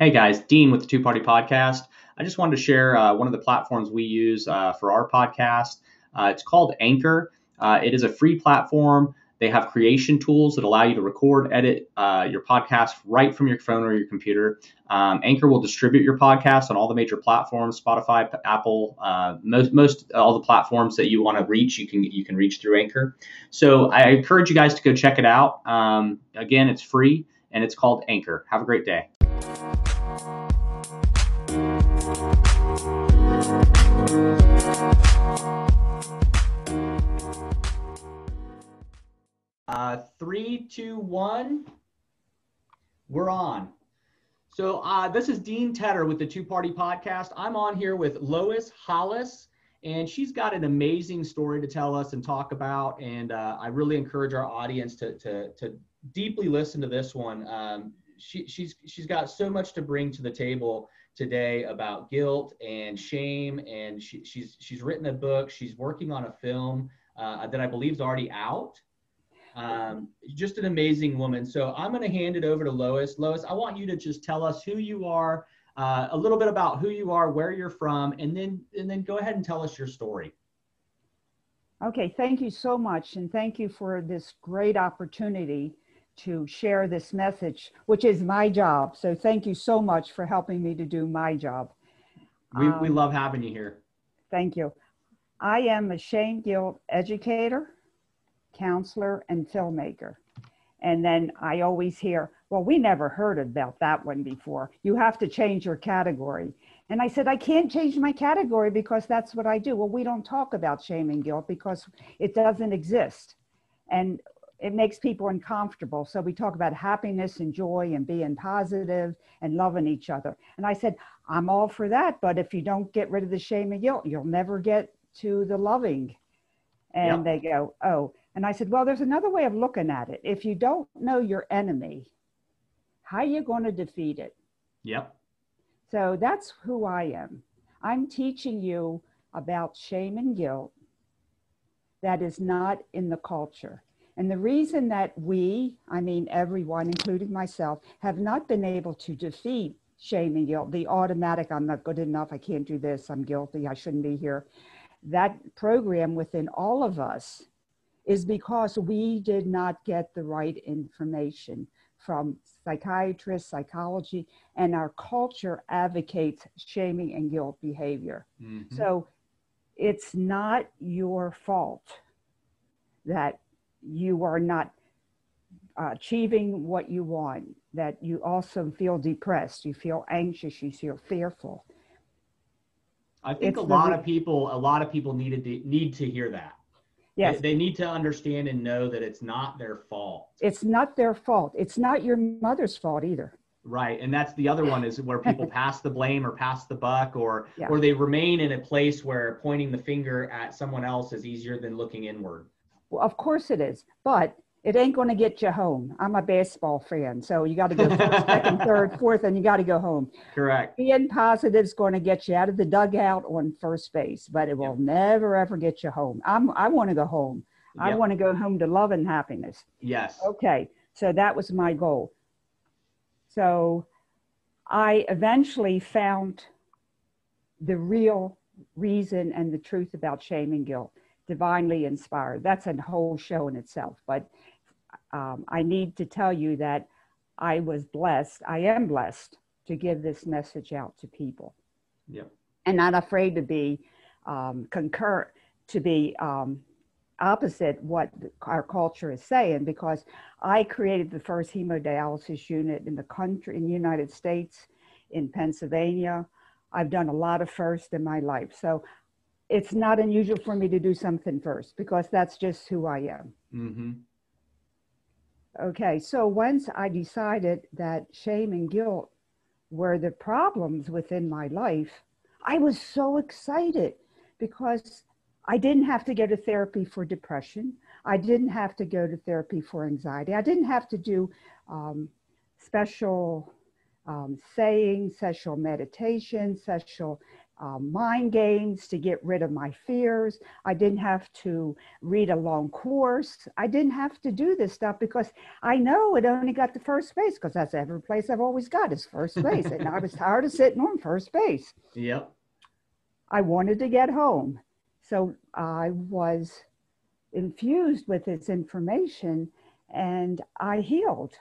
Hey guys, Dean with the Two Party Podcast. I just wanted to share uh, one of the platforms we use uh, for our podcast. Uh, it's called Anchor. Uh, it is a free platform. They have creation tools that allow you to record, edit uh, your podcast right from your phone or your computer. Um, Anchor will distribute your podcast on all the major platforms: Spotify, Apple, uh, most most all the platforms that you want to reach. You can you can reach through Anchor. So I encourage you guys to go check it out. Um, again, it's free and it's called Anchor. Have a great day. Uh, three, two, one. We're on. So uh, this is Dean Tedder with the Two Party Podcast. I'm on here with Lois Hollis, and she's got an amazing story to tell us and talk about. And uh, I really encourage our audience to to, to deeply listen to this one. Um, she, she's she's got so much to bring to the table today about guilt and shame, and she, she's she's written a book. She's working on a film uh, that I believe is already out. Um, just an amazing woman. So I'm going to hand it over to Lois. Lois, I want you to just tell us who you are, uh, a little bit about who you are, where you're from, and then and then go ahead and tell us your story. Okay, thank you so much, and thank you for this great opportunity to share this message, which is my job. So thank you so much for helping me to do my job. We, um, we love having you here. Thank you. I am a shame guilt educator counselor, and filmmaker. And then I always hear, well, we never heard about that one before. You have to change your category. And I said, I can't change my category because that's what I do. Well, we don't talk about shame and guilt because it doesn't exist. And it makes people uncomfortable. So we talk about happiness and joy and being positive and loving each other. And I said, I'm all for that. But if you don't get rid of the shame and guilt, you'll never get to the loving. And yep. they go, oh, and I said, Well, there's another way of looking at it. If you don't know your enemy, how are you going to defeat it? Yep. So that's who I am. I'm teaching you about shame and guilt that is not in the culture. And the reason that we, I mean everyone, including myself, have not been able to defeat shame and guilt, the automatic, I'm not good enough, I can't do this, I'm guilty, I shouldn't be here, that program within all of us is because we did not get the right information from psychiatrists, psychology, and our culture advocates shaming and guilt behavior. Mm-hmm. So it's not your fault that you are not uh, achieving what you want, that you also feel depressed, you feel anxious, you feel fearful. I think it's a lot of people, a lot of people needed to, need to hear that. Yes. They, they, need to understand and know that it's not their fault. It's not their fault. It's not your mother's fault either. Right. And that's the other one is where people pass the blame or pass the buck or yeah. or they remain in a place where pointing the finger at someone else is easier than looking inward. Well, of course it is. But it ain't going to get you home. I'm a baseball fan, so you got to go first, second, third, fourth, and you got to go home. Correct. Being positive is going to get you out of the dugout on first base, but it will yep. never ever get you home. I'm I want to go home. Yep. I want to go home to love and happiness. Yes. Okay, so that was my goal. So I eventually found the real reason and the truth about shame and guilt divinely inspired. That's a whole show in itself. But um, I need to tell you that I was blessed. I am blessed to give this message out to people. Yeah. And not afraid to be um, concur, to be um, opposite what our culture is saying, because I created the first hemodialysis unit in the country, in the United States, in Pennsylvania. I've done a lot of firsts in my life. So it's not unusual for me to do something first because that's just who I am. Mm-hmm. Okay, so once I decided that shame and guilt were the problems within my life, I was so excited because I didn't have to go to therapy for depression. I didn't have to go to therapy for anxiety. I didn't have to do um, special um, saying, special meditation, special uh, mind games to get rid of my fears. I didn't have to read a long course. I didn't have to do this stuff because I know it only got to first base because that's every place I've always got is first base. and I was tired of sitting on first base. Yep. I wanted to get home. So I was infused with this information and I healed.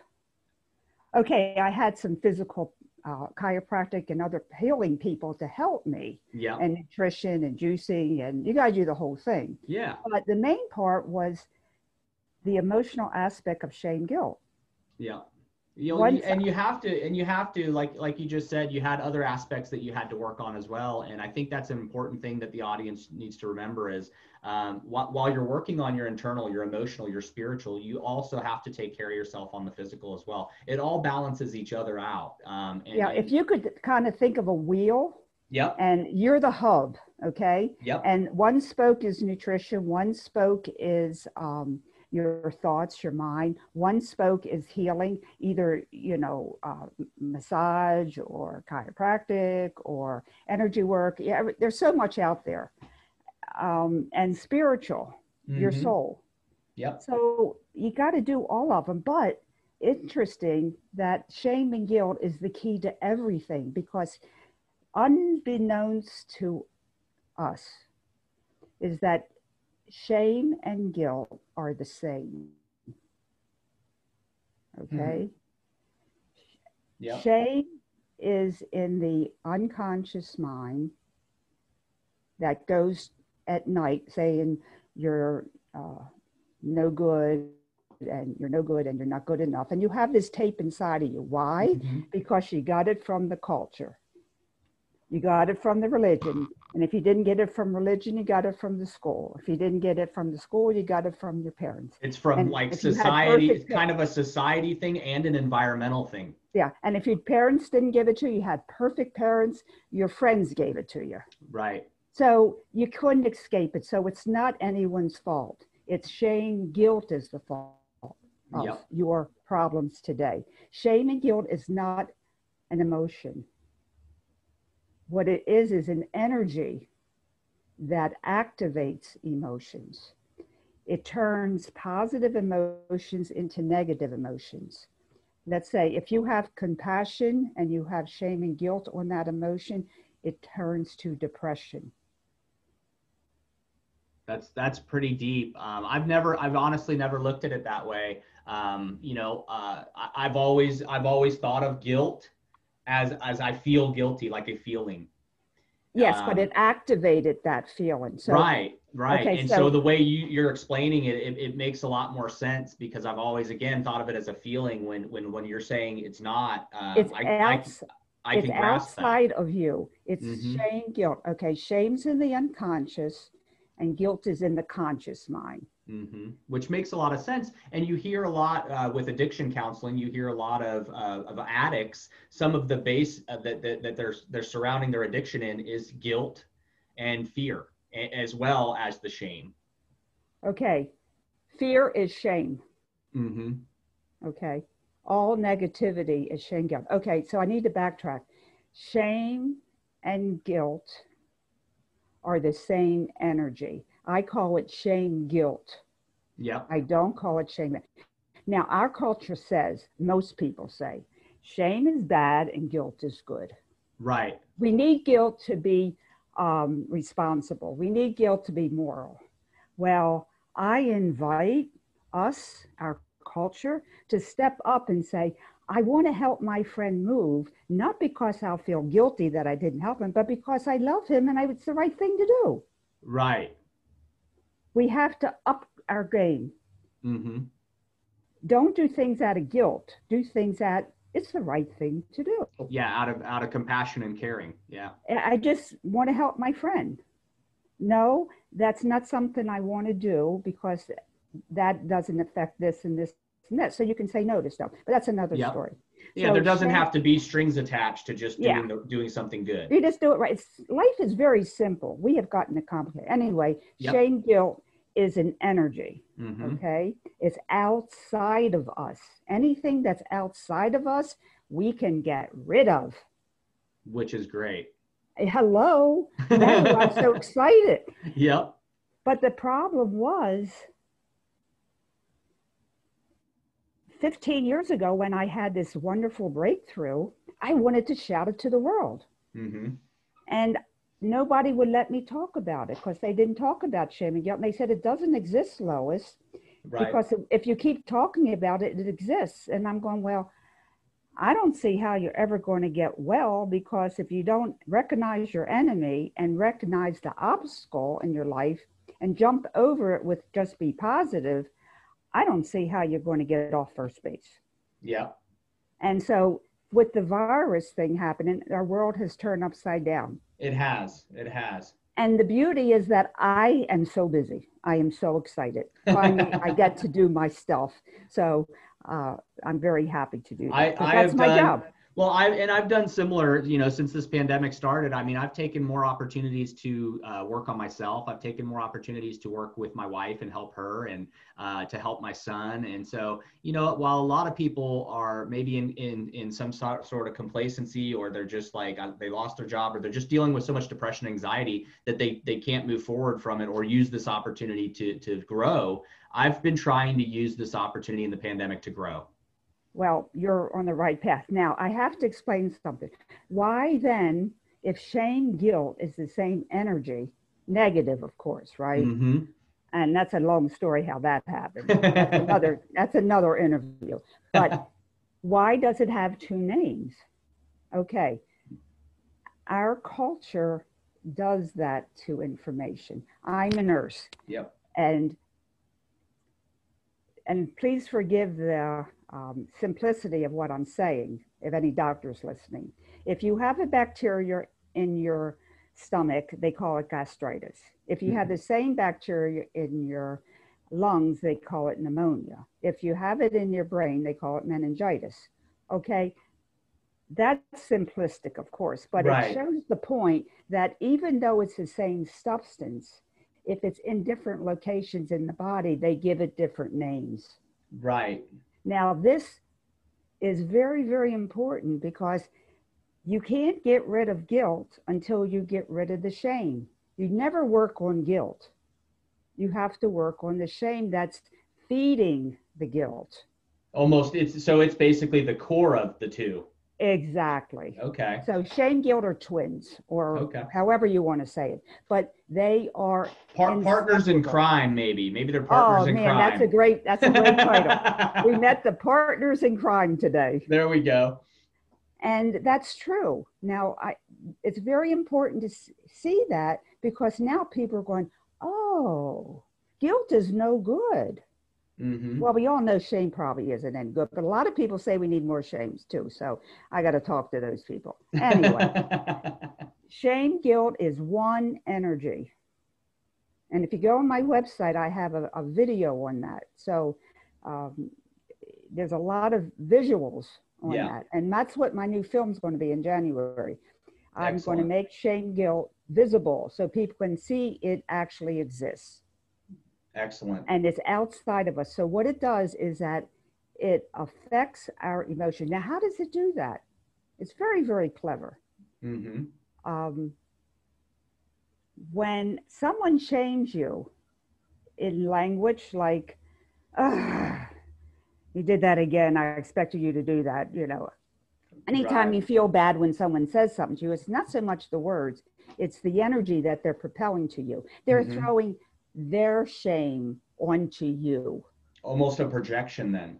Okay, I had some physical uh, chiropractic and other healing people to help me. Yeah. And nutrition and juicing, and you got to do the whole thing. Yeah. But the main part was the emotional aspect of shame guilt. Yeah. You know, and you have to, and you have to, like, like you just said, you had other aspects that you had to work on as well. And I think that's an important thing that the audience needs to remember is um, wh- while you're working on your internal, your emotional, your spiritual, you also have to take care of yourself on the physical as well. It all balances each other out. Um, and, yeah. If you could kind of think of a wheel. Yep. And you're the hub. Okay. Yep. And one spoke is nutrition. One spoke is, um, your thoughts, your mind. One spoke is healing, either, you know, uh, massage or chiropractic or energy work. Yeah, there's so much out there. Um, and spiritual, mm-hmm. your soul. Yep. So you got to do all of them. But interesting that shame and guilt is the key to everything because unbeknownst to us is that shame and guilt are the same. Okay? Mm-hmm. Yeah. Shame is in the unconscious mind that goes at night saying you're uh, no good and you're no good and you're not good enough. And you have this tape inside of you. Why? Mm-hmm. Because you got it from the culture. You got it from the religion. And if you didn't get it from religion, you got it from the school. If you didn't get it from the school, you got it from your parents. It's from and like society, it's kind of a society thing and an environmental thing. Yeah. And if your parents didn't give it to you, you had perfect parents, your friends gave it to you. Right. So you couldn't escape it. So it's not anyone's fault. It's shame, guilt is the fault of yep. your problems today. Shame and guilt is not an emotion what it is is an energy that activates emotions. It turns positive emotions into negative emotions. Let's say if you have compassion and you have shame and guilt on that emotion, it turns to depression. That's that's pretty deep. Um, I've never, I've honestly never looked at it that way. Um, you know, uh, I, I've always, I've always thought of guilt as as I feel guilty, like a feeling. Yes, um, but it activated that feeling. So, right, right. Okay, and so, so, the way you, you're explaining it, it, it, makes a lot more sense because I've always again thought of it as a feeling when when when you're saying it's not. Uh, it's I, outs- I, I it's outside that. of you. It's mm-hmm. shame, guilt. Okay, shame's in the unconscious, and guilt is in the conscious mind. Mm-hmm. Which makes a lot of sense. And you hear a lot uh, with addiction counseling. You hear a lot of uh, of addicts. Some of the base uh, that, that that they're they're surrounding their addiction in is guilt and fear, as well as the shame. Okay, fear is shame. Mm-hmm. Okay, all negativity is shame guilt. Okay, so I need to backtrack. Shame and guilt are the same energy I call it shame guilt. Yeah. I don't call it shame. Now, our culture says, most people say, shame is bad and guilt is good. Right. We need guilt to be um, responsible, we need guilt to be moral. Well, I invite us, our culture, to step up and say, I want to help my friend move, not because I'll feel guilty that I didn't help him, but because I love him and I, it's the right thing to do. Right we have to up our game. Mm-hmm. Don't do things out of guilt. Do things that it's the right thing to do. Yeah, out of out of compassion and caring. Yeah. I just want to help my friend. No, that's not something I want to do because that doesn't affect this and this and that. So you can say no to stuff, but that's another yep. story. Yeah, so there doesn't have to be strings attached to just doing yeah. the, doing something good. You just do it right. It's, life is very simple. We have gotten it complicated. Anyway, yep. shame, guilt is an energy. Mm-hmm. Okay, it's outside of us. Anything that's outside of us, we can get rid of. Which is great. hello, I'm so excited. Yep. But the problem was 15 years ago when I had this wonderful breakthrough, I wanted to shout it to the world. Mm-hmm. And nobody would let me talk about it because they didn't talk about shame and guilt. And they said it doesn't exist, Lois, Right. because if you keep talking about it, it exists. And I'm going, well, I don't see how you're ever going to get well because if you don't recognize your enemy and recognize the obstacle in your life and jump over it with just be positive, I don't see how you're going to get off first base. Yeah. And so, with the virus thing happening, our world has turned upside down. It has. It has. And the beauty is that I am so busy. I am so excited. Finally, I get to do my stuff. So uh, I'm very happy to do that. I, I that's have my done, job. Well, I and I've done similar, you know, since this pandemic started. I mean, I've taken more opportunities to uh, work on myself. I've taken more opportunities to work with my wife and help her, and uh, to help my son. And so, you know, while a lot of people are maybe in in in some sort sort of complacency, or they're just like uh, they lost their job, or they're just dealing with so much depression, anxiety that they they can't move forward from it or use this opportunity to to grow. I've been trying to use this opportunity in the pandemic to grow. Well, you're on the right path. Now, I have to explain something. Why then, if shame, guilt is the same energy, negative, of course, right? hmm And that's a long story how that happened. That's another, that's another interview. But why does it have two names? Okay. Our culture does that to information. I'm a nurse Yep. and and please forgive the um, simplicity of what I'm saying, if any doctors listening. If you have a bacteria in your stomach, they call it gastritis. If you have the same bacteria in your lungs, they call it pneumonia. If you have it in your brain, they call it meningitis. Okay, that's simplistic, of course, but Right. it shows the point that even though it's the same substance, if it's in different locations in the body, they give it different names. Right. Now, this is very, very important because you can't get rid of guilt until you get rid of the shame. You never work on guilt. You have to work on the shame that's feeding the guilt. Almost. It's so. It's basically the core of the two. Exactly. Okay. So, Shame guilt are twins, or Okay. however you want to say it, but they are. Par- partners in crime, maybe. Maybe they're partners oh in man, crime. that's a great. That's a great title. we met the partners in crime today. there we go. And that's true. Now, I, it's very important to see that because now people are going, oh, guilt is no good. Hmm Well, we all know shame probably isn't any good, but a lot of people say we need more shames too. So I got to talk to those people. Anyway, shame, guilt is one energy. And if you go on my website, I have a, a video on that. So um, there's a lot of visuals on Yeah. that. And that's what my new film's going to be in January. I'm going to make shame, guilt visible so people can see it actually exists Excellent. and it's outside of us. So what it does is that it affects our emotion. Now, how does it do that? It's very, very clever. hmm Um, when someone shames you in language like, you did that again. I expected you to do that. You know, anytime Right. you feel bad when someone says something to you, it's not so much the words, it's the energy that they're propelling to you. They're Mhm. throwing their shame onto you. Almost a projection then.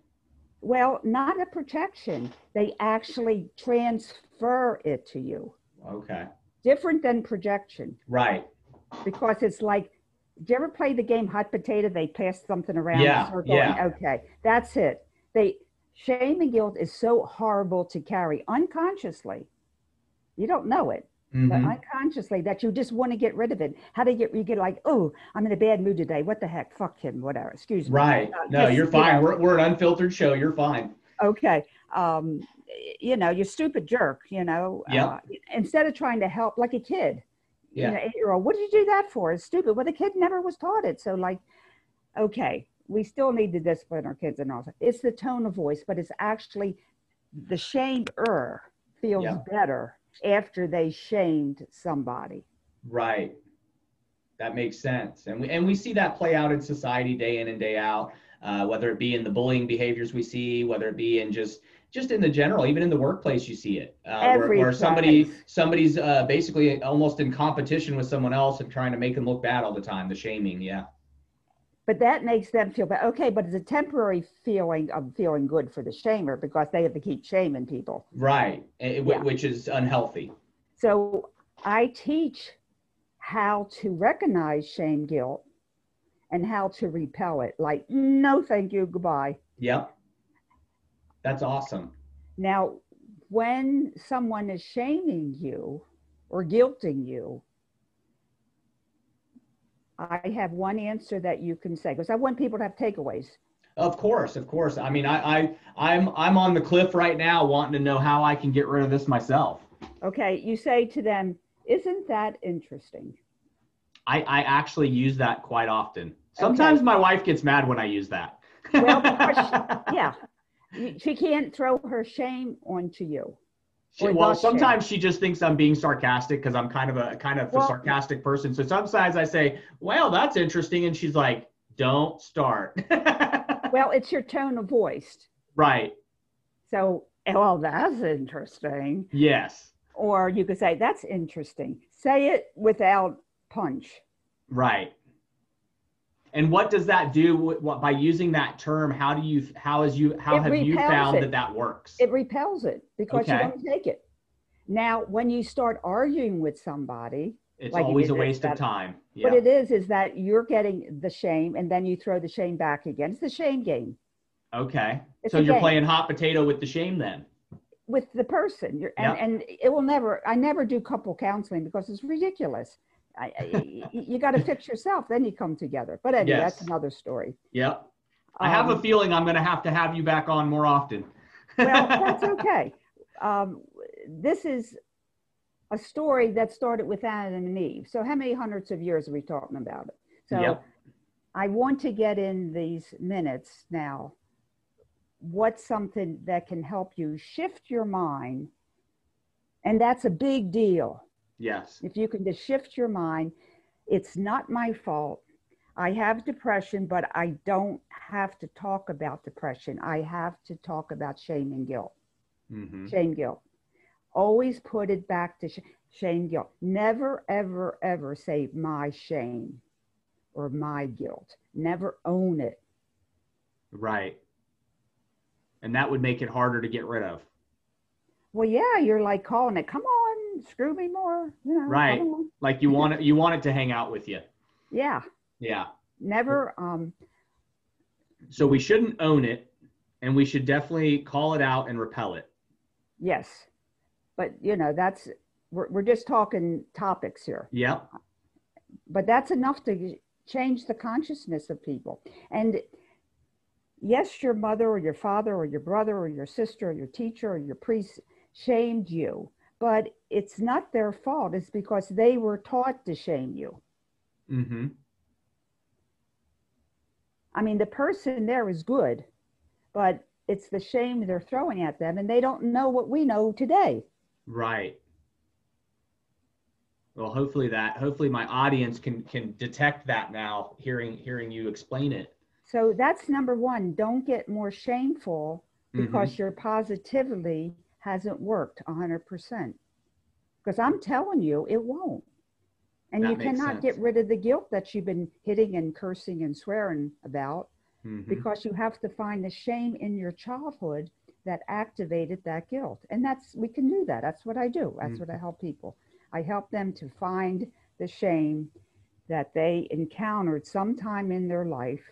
Well, not a protection. They actually transfer it to you. Okay. Different than projection Right. because it's like, do you ever play the game hot potato? They pass something around Yeah, yeah. okay, that's it. They shame and guilt is so horrible to carry unconsciously. You don't know it, but Mhm. unconsciously that you just want to get rid of it. How do you get you get like, oh, I'm in a bad mood today. What the heck? Fuck him, whatever. Excuse me. Right. Uh, No, you're you fine. know, We're, we're an unfiltered show. You're fine. okay um you know you're stupid jerk you know Yep. uh, instead of trying to help like a kid Yeah. you know eight year old what did you do that for it's stupid well the kid never was taught it so like okay we still need to discipline our kids and all that it's the tone of voice but it's actually the shamed er feels Yeah. better after they shamed somebody. Right. That makes sense. And we, and we see that play out in society day in and day out, uh, whether it be in the bullying behaviors we see, whether it be in just just in the general, even in the workplace, you see it, uh, where, where, somebody somebody's uh, basically almost in competition with someone else and trying to make them look bad all the time. The shaming, yeah. But that makes them feel bad. Okay, but it's a temporary feeling of feeling good for the shamer because they have to keep shaming people. Right, eh, eh, it, yeah. which is unhealthy. So I teach how to recognize shame guilt and how to repel it. Like, no, thank you, goodbye. Yep. That's awesome. Now, when someone is shaming you or guilting you, I have one answer that you can say because I want people to have takeaways. Of course, of course. I mean, I, I, I'm, I'm on the cliff right now, wanting to know how I can get rid of this myself. Okay, you say to them, "Isn't that interesting?" I, I actually use that quite often. Sometimes okay. my wife gets mad when I use that. well, she, yeah, she can't throw her shame onto you. She, well, sometimes she just thinks I'm being sarcastic because I'm kind of a kind of well, a sarcastic person. So sometimes I say, "Well, that's interesting," and she's like, "Don't start." well, it's your tone of voice. Right. So, well, that's interesting. Yes. Or you could say, "That's interesting." Say it without punch. Right. And what does that do what, by using that term? How do you, how is you, how it have you found it. that that works? It repels it because okay. you don't take it. Now, when you start arguing with somebody, it's like always a waste that, of time. Yeah. What it is, is that you're getting the shame and then you throw the shame back again. It's the shame game. Okay. It's so you're game. playing hot potato with the shame then? With the person. You're, and, yep. and it will never, I never do couple counseling because it's ridiculous. I, I, you got to fix yourself, then you come together. But anyway, yes. that's another story. Yeah. I have a um, feeling I'm going to have to have you back on more often. well, that's okay. Um, this is a story that started with Adam and Eve. So, how many hundreds of years are we talking about it? So, yep. I want to get in these minutes now. What's something that can help you shift your mind? And that's a big deal Yes. If you can just shift your mind, it's not my fault. I have depression, but I don't have to talk about depression. I have to talk about shame and guilt. Mm-hmm. Shame, guilt. Always put it back to sh- shame, guilt. Never, ever, ever say my shame or my guilt. Never own it. Right. And that would make it harder to get rid of. Well, yeah, you're like calling it, come on screw me more. You know, right. Like you want it, you want it to hang out with you. Yeah. Yeah. Never. Um, so we shouldn't own it, and we should definitely call it out and repel it. Yes, but you know that's we're we're just talking topics here. Yeah. But that's enough to change the consciousness of people. And yes, your mother or your father or your brother or your sister or your teacher or your priest shamed you but it's not their fault. It's because they were taught to shame you. Mm-hmm. I mean, the person there is good, but it's the shame they're throwing at them, and they don't know what we know today. Right. Well, hopefully that hopefully my audience can can detect that now, hearing hearing you explain it. So that's number one. Don't get more shameful because mm-hmm. you're positively hasn't worked 100%. Because I'm telling you, it won't. And that you cannot sense. get rid of the guilt that you've been hitting and cursing and swearing about mm-hmm. because you have to find the shame in your childhood that activated that guilt. And that's, we can do that. That's what I do. That's mm-hmm. what I help people. I help them to find the shame that they encountered sometime in their life.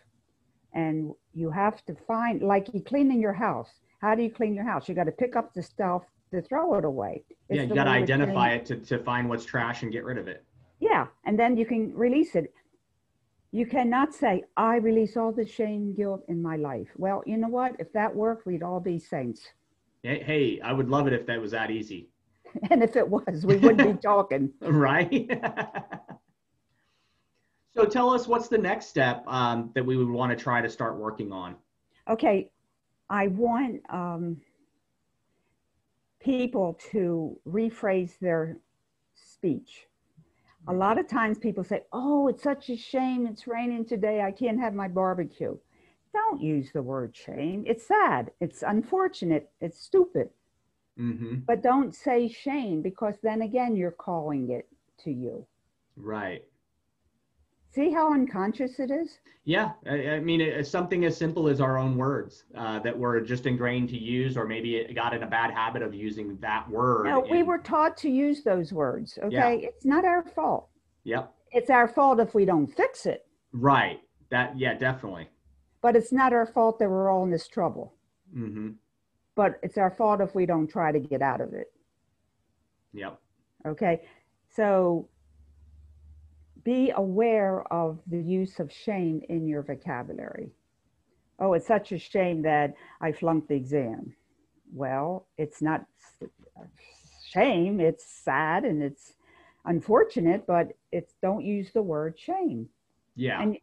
And you have to find, like you cleaning your house how do you clean your house? You got to pick up the stuff to throw it away. It's yeah, you got to identify it to, to find what's trash and get rid of it. Yeah, and then you can release it. You cannot say, I release all the shame, guilt in my life. Well, you know what? If that worked, we'd all be saints. Hey, hey I would love it if that was that easy. and if it was, we wouldn't be talking. right? so tell us what's the next step um, that we would want to try to start working on? Okay, I want um, people to rephrase their speech. A lot of times people say, Oh, it's such a shame. It's raining today. I can't have my barbecue. Don't use the word shame. It's sad. It's unfortunate. It's stupid. Mm-hmm. But don't say shame because then again, you're calling it to you. Right. See how unconscious it is? Yeah, I, I mean, it's something as simple as our own words uh, that we're just ingrained to use, or maybe it got in a bad habit of using that word. No, we were taught to use those words. Okay. Yeah. It's not our fault. Yep. It's our fault if we don't fix it, Right. That. Yeah. Definitely. but it's not our fault that we're all in this trouble. Mm-hmm. But it's our fault if we don't try to get out of it. Yep. Okay. So be aware of the use of shame in your vocabulary. Oh, it's such a shame that I flunked the exam. Well, it's not shame, it's sad and it's unfortunate, but it's don't use the word shame. Yeah. And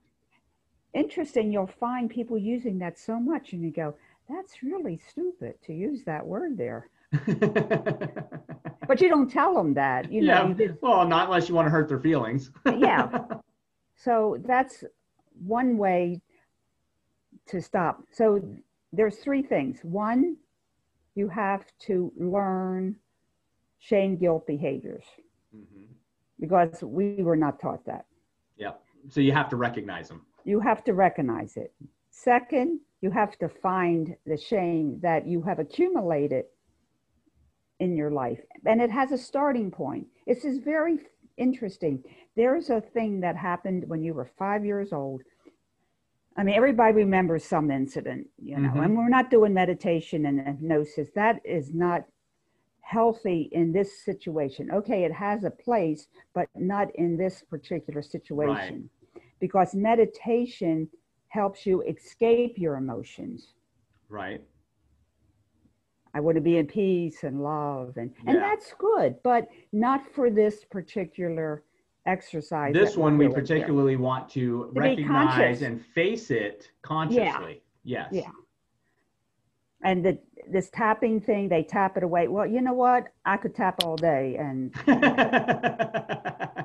interesting, you'll find people using that so much and you go, that's really stupid to use that word there. But you don't tell them that, you know. yeah. you just- Well, not unless you want to hurt their feelings. Yeah. So that's one way to stop. So there's three things. One, you have to learn shame guilt behaviors Mhm. because we were not taught that. Yep. So you have to recognize them. You have to recognize it. Second, you have to find the shame that you have accumulated in your life. And it has a starting point. This is very interesting. There's a thing that happened when you were five years old. I mean, everybody remembers some incident, you know, Mhm. and we're not doing meditation and hypnosis. That is not healthy in this situation. Okay, it has a place, but not in this particular situation. Because meditation helps you escape your emotions. Right. I want to be in peace and love, and and that's good, but not for this particular exercise. This one we particularly want to be recognize and face it consciously. Yes. Yeah. And the this tapping thing, they tap it away. Well, you know what? I could tap all day, and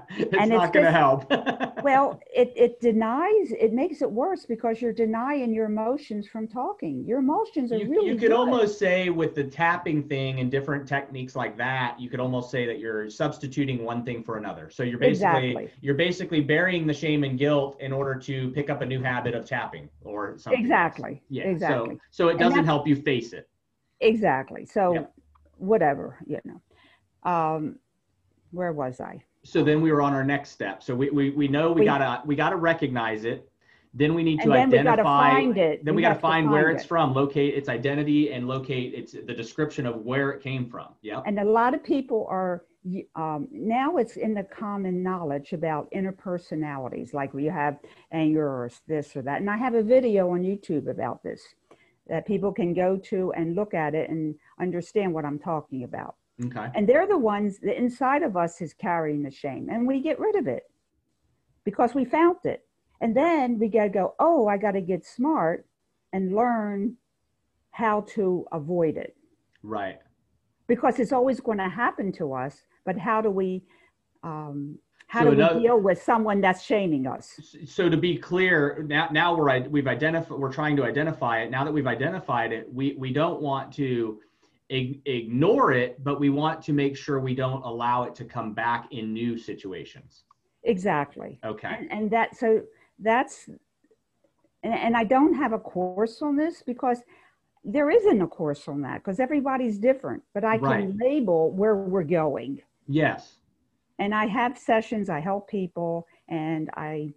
it's And not going to help. well, it it denies. It makes it worse because you're denying your emotions from talking. Your emotions are you, really you could good. almost say with the tapping thing and different techniques like that, you could almost say that you're substituting one thing for another. So you're basically Exactly. you're basically burying the shame and guilt in order to pick up a new habit of tapping or something. else. exactly. Yeah. Exactly. So so it doesn't help you face it. Exactly. So, Yep. whatever, you know. Um, where was I? So then we were on our next step. So we we, we know we, We- gotta we gotta recognize it. Then we need to then we got to identify. find it. then we, got to find where find it's from, locate its identity, and locate its the description of where it came from. Yep. And a lot of people are um, now it's in the common knowledge about inner personalities, like we have anger or this or that. And I have a video on YouTube about this that people can go to and look at it and understand what I'm talking about. Okay. And they're the ones that inside of us is carrying the shame, and we get rid of it because we found it. And then we got to go, oh, I got to get smart and learn how to avoid it Right. because it's always going to happen to us. But how do we, um, how So do we another- deal with someone that's shaming us? so to be clear now now we're we've identified we're trying to identify it now that we've identified it we we don't want to ig- ignore it but we want to make sure we don't allow it to come back in new situations Exactly. okay and, and that so that's and, and i don't have a course on this because there isn't a course on that because everybody's different but i can Right. label where we're going yes and i have sessions i help people and i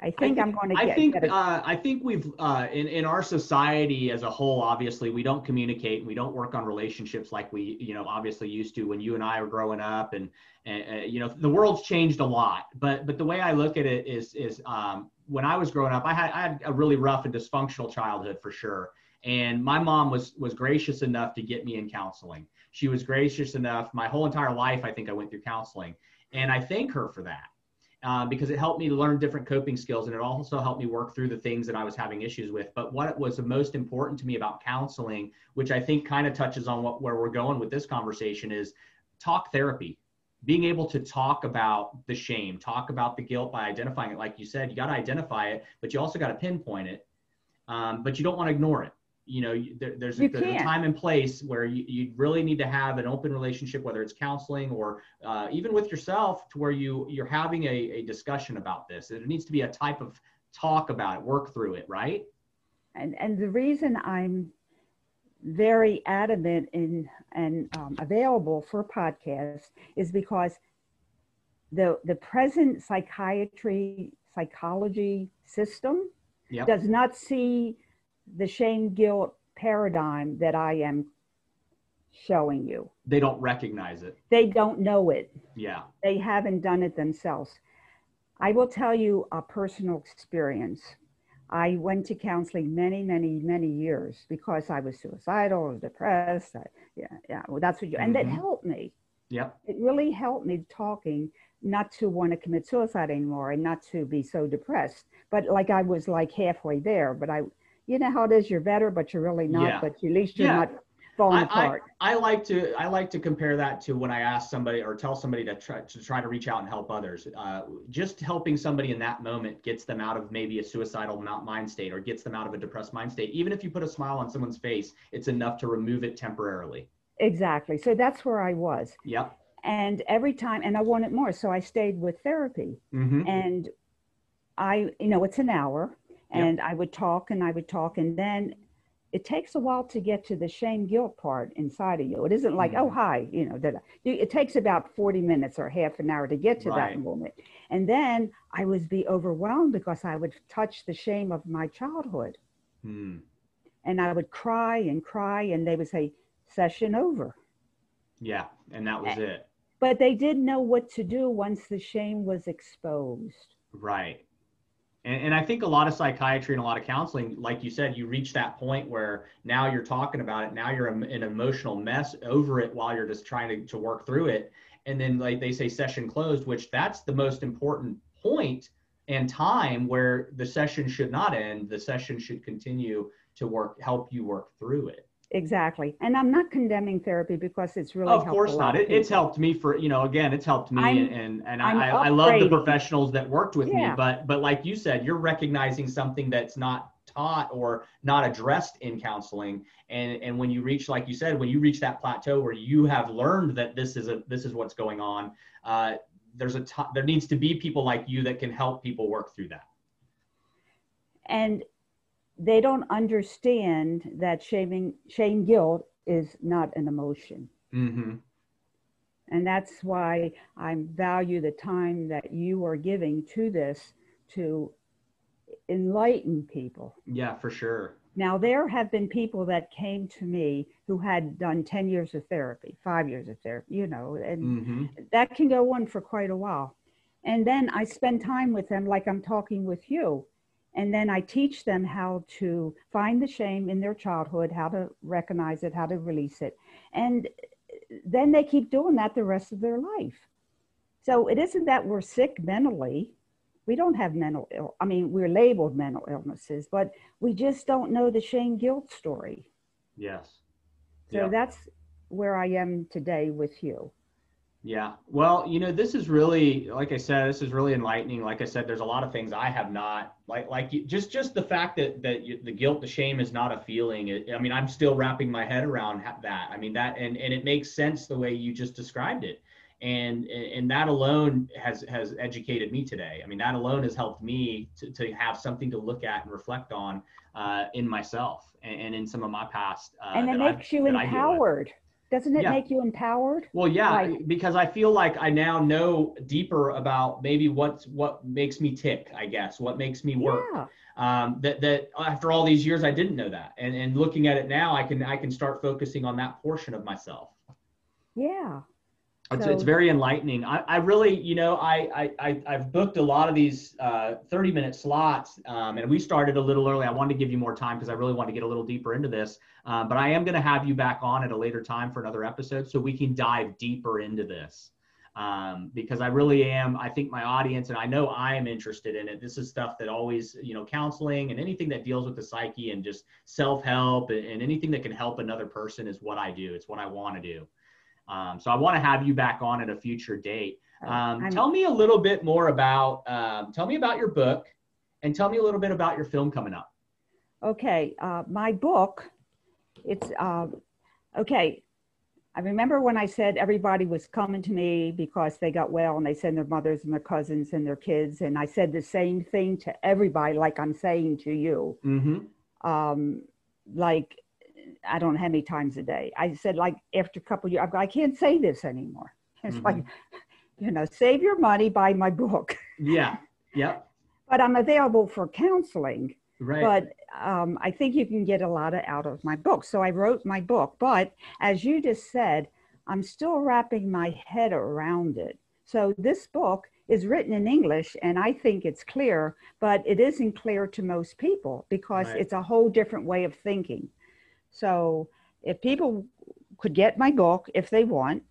i think, i'm going to get. I think get uh, I think we've uh, in in our society as a whole. Obviously, we don't communicate. and We don't work on relationships like we you know obviously used to when you and I were growing up. And, and uh, you know the world's changed a lot. But but the way I look at it is is um, when I was growing up, I had I had a really rough and dysfunctional childhood for sure. And my mom was was gracious enough to get me in counseling. She was gracious enough. My whole entire life, I think I went through counseling, and I thank her for that uh, because it helped me learn different coping skills and it also helped me work through the things that I was having issues with. But what was the most important to me about counseling, which I think kind of touches on what where we're going with this conversation, is talk therapy. Being able to talk about the shame, talk about the guilt by identifying it. Like you said, you got to identify it, but you also got to pinpoint it. Um, but you don't want to ignore it you know there, there's, a, there's a time and place where you, you really need to have an open relationship whether it's counseling or uh, even with yourself to where you you're having a, a discussion about this. It needs to be a type of talk about it work through it right? And and the reason i'm very adamant in and um, available for podcasts is because the the present psychiatry psychology system yep. does not see the shame guilt paradigm that I am showing you. They don't recognize it. They don't know it. Yeah. They haven't done it themselves. I will tell you a personal experience. I went to counseling many, many, many years because I was suicidal or depressed. I, yeah, yeah. Well, that's what you, mm-hmm. and that helped me. Yeah. It really helped me talking not to want to commit suicide anymore and not to be so depressed. But like I was like halfway there, but I you know how it is. You're better, but you're really not. Yeah. But at least you're yeah. not falling I, apart. I, I, like to I like to compare that to when I ask somebody or tell somebody to try to try to reach out and help others. Uh, just helping somebody in that moment gets them out of maybe a suicidal mind state or gets them out of a depressed mind state. Even if you put a smile on someone's face, it's enough to remove it temporarily. Exactly. So that's where I was. Yep. And every time, and I wanted more, so I stayed with therapy. Mm-hmm. And I, you know, it's an hour and yep. I would talk and I would talk, and then it takes a while to get to the shame guilt part inside of you. It isn't like, oh, mm-hmm. oh, hi, you know, that it takes about 40 minutes or half an hour to get to right. that moment. And then I would be overwhelmed because I would touch the shame of my childhood. Hmm. And I would cry and cry, and they would say, session over. Yeah, and that was and, it. But they didn't know what to do once the shame was exposed. Right. And, and I think a lot of psychiatry and a lot of counseling, like you said, you reach that point where now you're talking about it. Now you're an emotional mess over it while you're just trying to, to work through it. And then, like they say, session closed, which that's the most important point and time where the session should not end. The session should continue to work, help you work through it. Exactly. And I'm not condemning therapy because it's really Of course not. It, it's helped me for, you know, again, it's helped me I'm, and and I, I love the professionals that worked with yeah. me, but but like you said, you're recognizing something that's not taught or not addressed in counseling and and when you reach like you said when you reach that plateau where you have learned that this is a this is what's going on uh, there's a t- there needs to be people like you that can help people work through that and they don't understand that shaming shame guilt is not an emotion. Mm-hmm. and that's why i value the time that you are giving to this to enlighten people. Yeah for sure. Now there have been people that came to me who had done 10 years of therapy five years of therapy you know and mm-hmm. that can go on for quite a while. And then i spend time with them like i'm talking with you and then I teach them how to find the shame in their childhood, how to recognize it, how to release it. And then they keep doing that the rest of their life. So it isn't that we're sick mentally. We don't have mental ill. I mean, we're labeled mental illnesses, but we just don't know the shame guilt story. Yes. So yeah. that's where I am today with you. Yeah. Well, you know, this is really, like I said, this is really enlightening. Like I said, there's a lot of things I have not like, like you, just, just the fact that, that you, the guilt, the shame is not a feeling. It, I mean, I'm still wrapping my head around that. I mean, that, and, and it makes sense the way you just described it. And, and that alone has, has educated me today. I mean, that alone has helped me to, to have something to look at and reflect on uh, in myself and, and, in some of my past. Uh, and it makes I, you empowered doesn't it yeah. make you empowered? Well, yeah, like, because I feel like I now know deeper about maybe what's what makes me tick, I guess, what makes me work. Yeah. Um, that that after all these years I didn't know that. And and looking at it now, I can I can start focusing on that portion of myself. Yeah. It's, so, it's very enlightening. I, I really, you know, I, I, I've booked a lot of these uh, 30 minute slots um, and we started a little early. I wanted to give you more time because I really want to get a little deeper into this. Uh, but I am going to have you back on at a later time for another episode so we can dive deeper into this. um, because I really am. I think my audience and I know I am interested in it. This is stuff that always, you know, counseling and anything that deals with the psyche and just self help and, and, anything that can help another person is what I do. It's what I want to do. Um, so I want to have you back on at a future date. Um, tell me a little bit more about. Um, tell me about your book, and tell me a little bit about your film coming up. Okay, uh, my book. It's uh, okay. I remember when I said everybody was coming to me because they got well and they send their mothers and their cousins and their kids. And I said the same thing to everybody, like I'm saying to you. Mm-hmm. Um, like, I don't know how many times a day. I said, like, after a couple years, I can't say this anymore. It's mm-hmm. like, you know, save your money, buy my book. Yeah. Yep. but I'm available for counseling. Right. But um, I think you can get a lot of out of my book. So I wrote my book. But as you just said, I'm still wrapping my head around it. So this book is written in English and I think it's clear, but it isn't clear to most people because right. it's a whole different way of thinking. So if people could get my book if they want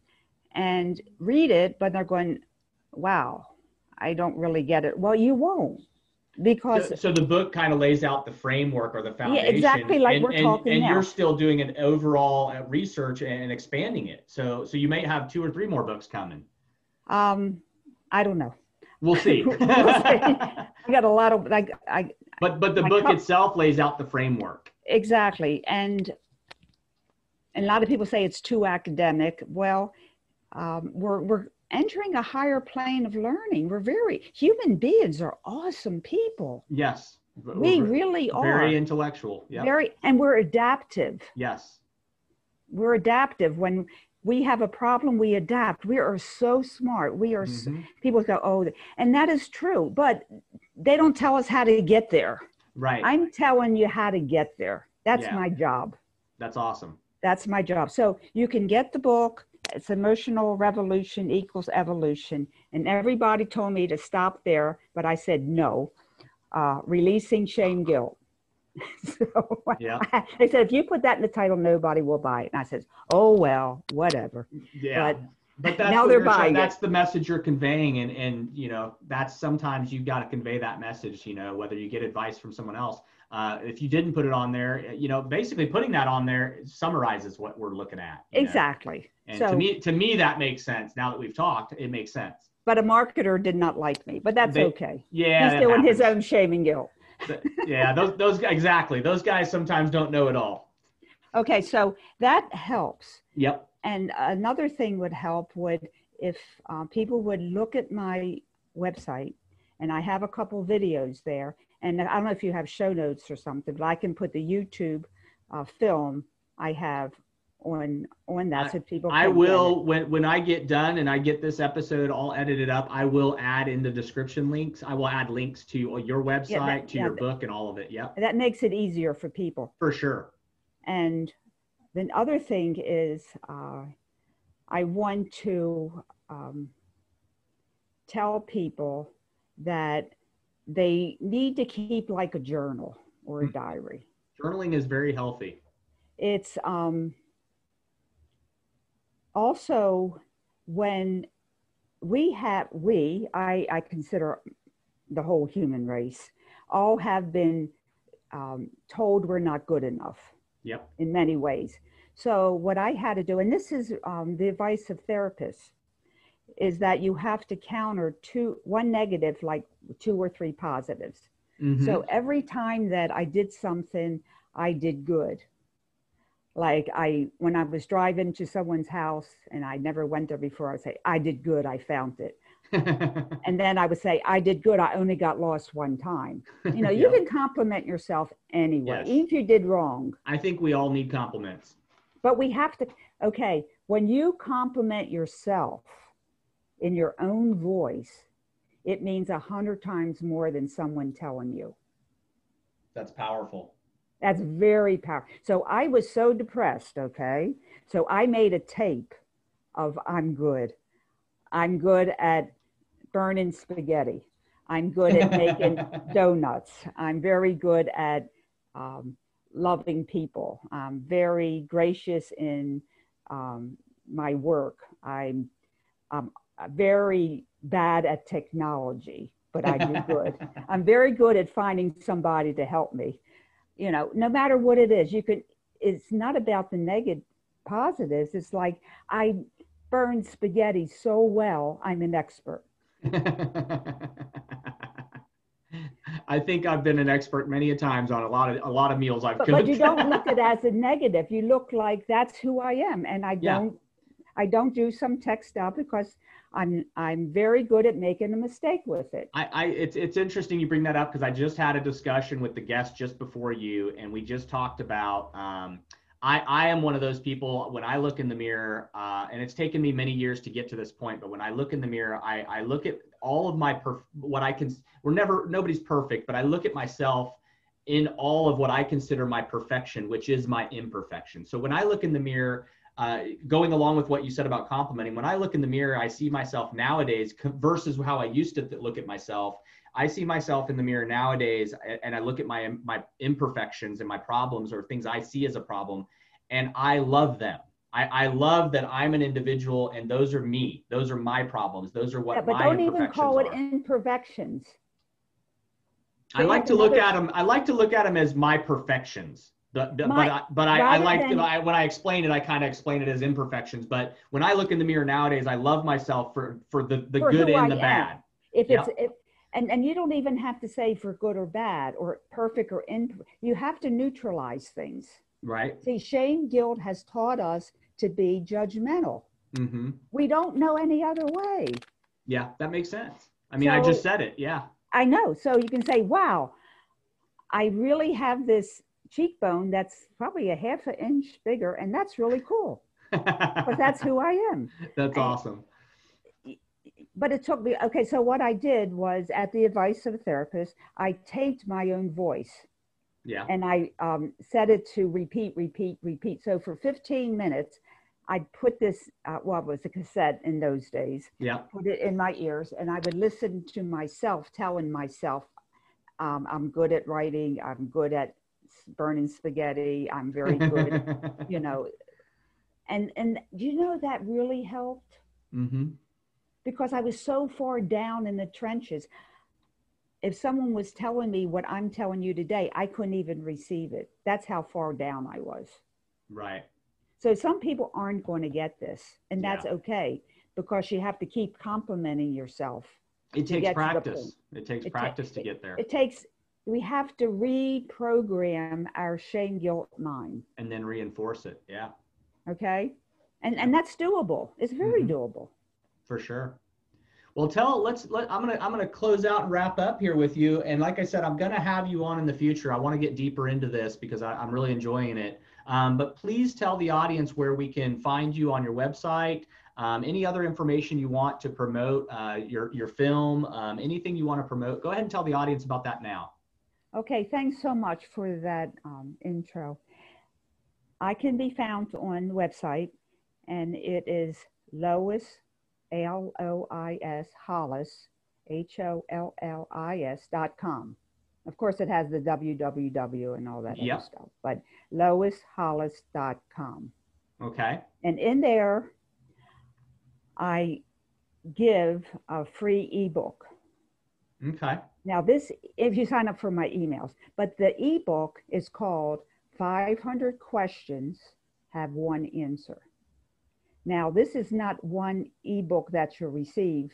and read it, but they're going, wow, I don't really get it. Well, you won't because so, so, the book kind of lays out the framework or the foundation yeah, exactly like and, we're and, talking and now. you're still doing an overall uh, research and expanding it so so you may have two or three more books coming um i don't know we'll see, we'll see. i got a lot of like i but but the book cup, itself lays out the framework exactly and and a lot of people say it's too academic well um, we're we're entering a higher plane of learning. We're very human beings are awesome people. Yes. We really are. Very intellectual. Yeah. Very and we're adaptive. Yes. We're adaptive. When we have a problem, we adapt. We are so smart. We are mm-hmm. so, people go, oh, and that is true, but they don't tell us how to get there. Right. I'm telling you how to get there. That's yeah. my job. That's awesome. That's my job. So you can get the book it's emotional revolution equals evolution. And everybody told me to stop there, but I said no. Uh, releasing shame guilt. so yeah. I, they said, if you put that in the title, nobody will buy it. And I said, oh, well, whatever. Yeah. But, but that's now they're buying. That's the message you're conveying, and and you know that's sometimes you've got to convey that message. You know whether you get advice from someone else. Uh, if you didn't put it on there, you know, basically putting that on there summarizes what we're looking at. Exactly. Know? And so, to me, to me, that makes sense. Now that we've talked, it makes sense. But a marketer did not like me, but that's they, okay. Yeah, he's doing happens. his own shaming guilt. yeah, those those exactly. Those guys sometimes don't know it all. Okay, so that helps. Yep. And another thing would help would if uh, people would look at my website, and I have a couple videos there. And I don't know if you have show notes or something, but I can put the YouTube uh, film I have on on that so people I will when when I get done and I get this episode all edited up, I will add in the description links. I will add links to your website, yeah, that, to yeah, your book and all of it. Yeah, That makes it easier for people. For sure. And the other thing is uh, I want to um, tell people that they need to keep like a journal or a hmm. diary. Journaling is very healthy. It's um also when we have we i i consider the whole human race all have been um, told we're not good enough yep. in many ways. So what i had to do and this is um, the advice of therapists is that you have to counter two one negative like two or three positives. Mm-hmm. so every time that i did something i did good. Like I, when I was driving to someone's house and I never went there before, I would say, I did good, I found it. and then I would say, I did good, I only got lost one time. You know, you can compliment yourself anyway, yes. even if you did wrong. I think we all need compliments. But we have to, okay, when you compliment yourself in your own voice, it means a hundred times more than someone telling you. That's powerful. That's very powerful. So I was so depressed, okay? So I made a tape of I'm good. I'm good at burning spaghetti. I'm good at making donuts. I'm very good at um, loving people. I'm very gracious in um, my work. I'm, I'm very bad at technology, but I do good. I'm very good at finding somebody to help me. You know, no matter what it is, you can. It's not about the negative positives. It's like I burn spaghetti so well, I'm an expert. I think I've been an expert many a times on a lot of a lot of meals I've but, cooked. But you don't look at it as a negative. You look like that's who I am, and I Yeah. don't. I don't do some tech stuff because I'm I'm very good at making a mistake with it. I, I it's it's interesting you bring that up because I just had a discussion with the guest just before you, and we just talked about. Um, I I am one of those people when I look in the mirror, uh, and it's taken me many years to get to this point. But when I look in the mirror, I I look at all of my perf- what I can. We're never nobody's perfect, but I look at myself in all of what I consider my perfection, which is my imperfection. So when I look in the mirror, uh, going along with what you said about complimenting, when I look in the mirror, I see myself nowadays versus how I used to look at myself. I see myself in the mirror nowadays, and I look at my my imperfections and my problems or things I see as a problem, and I love them. I, I love that I'm an individual, and those are me. Those are my problems. Those are what Yeah, but my don't even call it are. imperfections. I They like to look another- at them. I like to look at them as my perfections. The, the, My- but I, but I, I like than- I, when I explain it, I kind of explain it as imperfections. But when I look in the mirror nowadays, I love myself for for the the For good and the am. bad. If Yep. it's if, and and you don't even have to say for good or bad or perfect or in. You have to neutralize things. Right. See, shame guilt has taught us to be judgmental. Mm-hmm. We don't know any other way. Yeah, that makes sense. I mean, I just said it. Yeah. I know. So you can say, wow, I really have this cheekbone that's probably a half an inch bigger, and that's really cool. But that's who I am. That's I- awesome. But it took me, okay, so what I did was at the advice of a therapist, I taped my own voice Yeah. and I um, set it to repeat, repeat, repeat. So for 15 minutes, I'd put this, uh, well, was a cassette in those days, Yeah. put it in my ears, and I would listen to myself telling myself, um, I'm good at writing, I'm good at burning spaghetti, I'm very good, you know. And, and do you know that really helped? mm-hmm. Because I was so far down in the trenches. If someone was telling me what I'm telling you today, I couldn't even receive it. That's how far down I was. Right. So some people aren't going to get this, and that's Yeah. okay because you have to keep complimenting yourself. It takes get to the practice. It takes It ta- practice to get there, It takes, we have to reprogram our shame guilt mind, and then reinforce it. Yeah. okay? And, and that's doable. It's very Mhm. doable. For sure. Well, tell let's let I'm gonna I'm gonna close out and wrap up here with you. And like I said, I'm gonna have you on in the future. I want to get deeper into this because I, I'm really enjoying it. Um, but please tell the audience where we can find you on your website. Um, any other information you want to promote, uh, your your film, um, anything you want to promote. Go ahead and tell the audience about that now. Okay, thanks so much for that um, intro. I can be found on website, and it is Lois, L O I S, Hollis, H O L L I S dot com. Of course, it has the www and all that Yep. other stuff, but loishollis.com. Okay. And in there, I give a free ebook. Okay. Now, this, if you sign up for my emails, but the ebook is called 500 Questions Have One Answer. Now, this is not one ebook that you'll receive,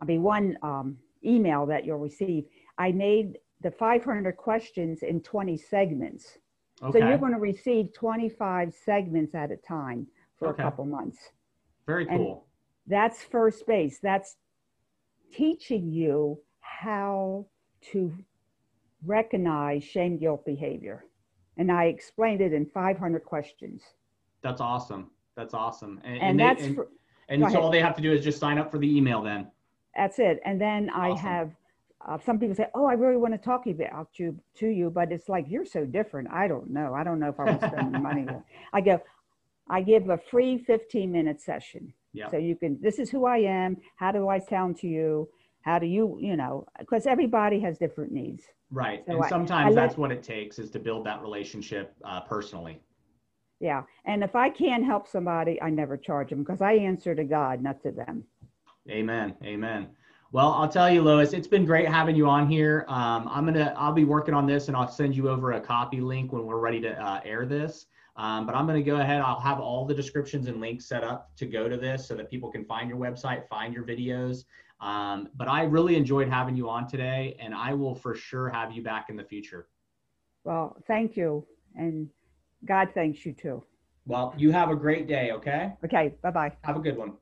I mean, one um, email that you'll receive. I made the 500 questions in 20 segments. Okay. So you're going to receive 25 segments at a time for Okay. a couple months. Very and- cool. That's first base. That's teaching you how to recognize shame guilt behavior. And I explained it in 500 questions. That's awesome. That's awesome. And, And, they- that's and, for, and so all they have to do is just sign up for the email then. that's it. And then I have uh, some people say, "Oh, I really want to talk about you to you," but it's like you're so different. I don't know. I don't know if I want to spend the money. I go. I give a free 15 minute session. Yeah. So you can, this is who I am. How do I sound to you? How do you, you know, because everybody has different needs. Right. So and I- sometimes I let- that's what it takes is to build that relationship uh, personally. Yeah. And if I can't help somebody, I never charge them because I answer to God, not to them. Amen. Amen. Well, I'll tell you, Lois, it's been great having you on here. Um, I'm gonna, I'll be working on this, and I'll send you over a copy link when we're ready to uh, air this. Um, but I'm gonna go ahead. I'll have all the descriptions and links set up to go to this, so that people can find your website, find your videos. Um, but I really enjoyed having you on today, and I will for sure have you back in the future. Well, thank you, and God thanks you too. Well, you have a great day. Okay. Okay. Bye bye. Have a good one.